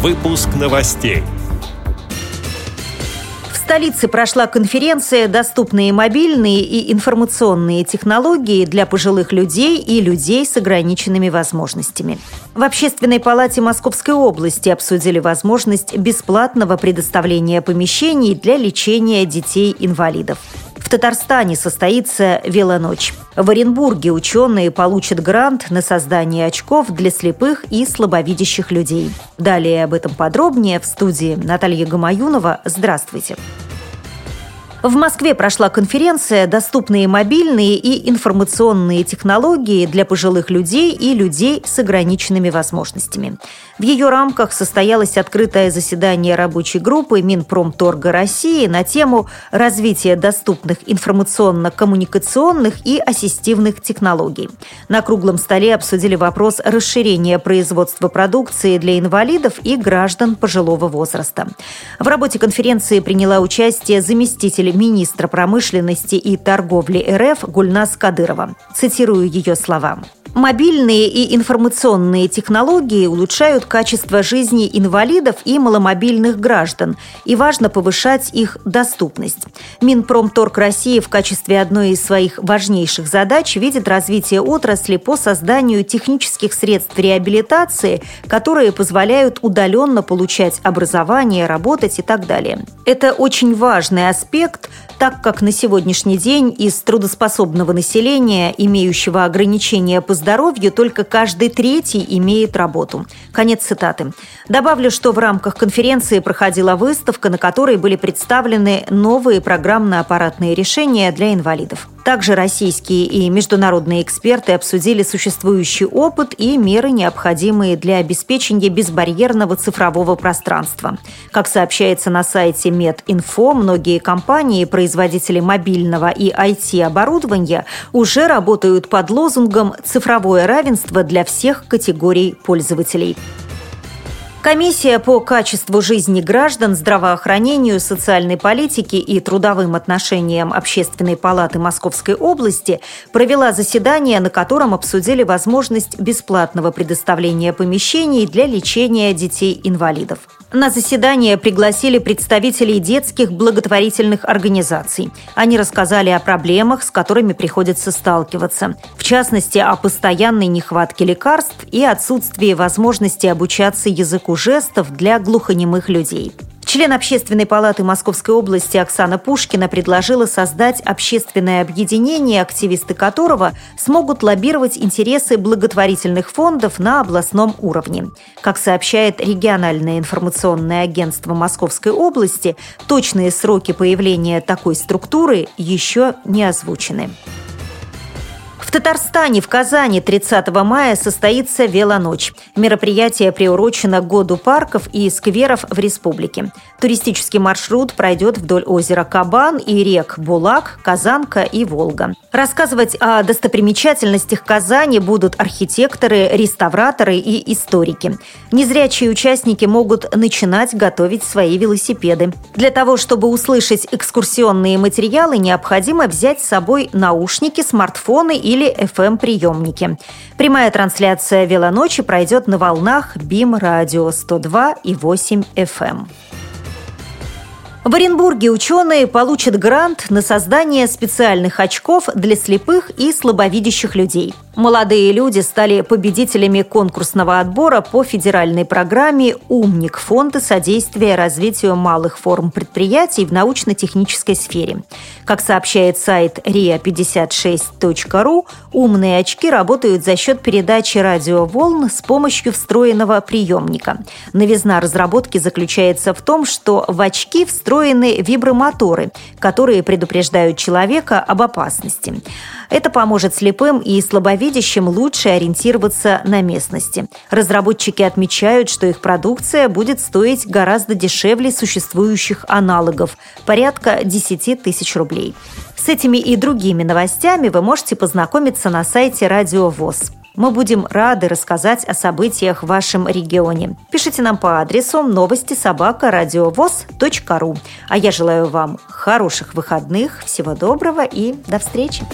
Выпуск новостей. В столице прошла конференция «Доступные мобильные и информационные технологии для пожилых людей и людей с ограниченными возможностями». В Общественной палате Московской области обсудили возможность бесплатного предоставления помещений для лечения детей-инвалидов. В Татарстане состоится велоночь. В Оренбурге ученые получат грант на создание очков для слепых и слабовидящих людей. Далее об этом подробнее в студии Наталья Гамаюнова. Здравствуйте. В Москве прошла конференция «Доступные мобильные и информационные технологии для пожилых людей и людей с ограниченными возможностями». В ее рамках состоялось открытое заседание рабочей группы Минпромторга России на тему развития доступных информационно-коммуникационных и ассистивных технологий. На круглом столе обсудили вопрос расширения производства продукции для инвалидов и граждан пожилого возраста. В работе конференции приняла участие заместитель министра промышленности и торговли РФ Гульнас Кадырова. Цитирую ее слова. Мобильные и информационные технологии улучшают качество жизни инвалидов и маломобильных граждан, и важно повышать их доступность. Минпромторг России в качестве одной из своих важнейших задач видит развитие отрасли по созданию технических средств реабилитации, которые позволяют удаленно получать образование, работать и так далее. Это очень важный аспект, так как на сегодняшний день из трудоспособного населения, имеющего ограничения по здоровью, только каждый третий имеет работу. Конец цитаты. Добавлю, что в рамках конференции проходила выставка, на которой были представлены новые программно-аппаратные решения для инвалидов. Также российские и международные эксперты обсудили существующий опыт и меры, необходимые для обеспечения безбарьерного цифрового пространства. Как сообщается на сайте Мединфо, многие компании, производители мобильного и IT-оборудования уже работают под лозунгом «цифровое равенство для всех категорий пользователей». Комиссия по качеству жизни граждан, здравоохранению, социальной политике и трудовым отношениям Общественной палаты Московской области провела заседание, на котором обсудили возможность бесплатного предоставления помещений для лечения детей-инвалидов. На заседание пригласили представителей детских благотворительных организаций. Они рассказали о проблемах, с которыми приходится сталкиваться. В частности, о постоянной нехватке лекарств и отсутствии возможности обучаться языку жестов для глухонемых людей. Член Общественной палаты Московской области Оксана Пушкина предложила создать общественное объединение, активисты которого смогут лоббировать интересы благотворительных фондов на областном уровне. Как сообщает региональное информационное агентство Московской области, точные сроки появления такой структуры еще не озвучены. В Татарстане в Казани 30 мая состоится «Велоночь». Мероприятие приурочено к году парков и скверов в республике. Туристический маршрут пройдет вдоль озера Кабан и рек Булак, Казанка и Волга. Рассказывать о достопримечательностях Казани будут архитекторы, реставраторы и историки. Незрячие участники могут начинать готовить свои велосипеды. Для того, чтобы услышать экскурсионные материалы, необходимо взять с собой наушники, смартфоны или или FM-приемники. Прямая трансляция «Велоночи» пройдет на волнах БИМ радио 102 и 8 FM. В Оренбурге ученые получат грант на создание специальных очков для слепых и слабовидящих людей – Молодые люди стали победителями конкурсного отбора по федеральной программе «Умник» Фонда содействия развитию малых форм предприятий в научно-технической сфере. Как сообщает сайт ria56.ru, умные очки работают за счет передачи радиоволн с помощью встроенного приемника. Новизна разработки заключается в том, что в очки встроены вибромоторы, которые предупреждают человека об опасности. Это поможет слепым и слабовидящим лучше ориентироваться на местности. Разработчики отмечают, что их продукция будет стоить гораздо дешевле существующих аналогов – порядка 10 тысяч рублей. С этими и другими новостями вы можете познакомиться на сайте Радио ВОЗ. Мы будем рады рассказать о событиях в вашем регионе. Пишите нам по адресу новости собака ру. А я желаю вам хороших выходных, всего доброго и до встречи!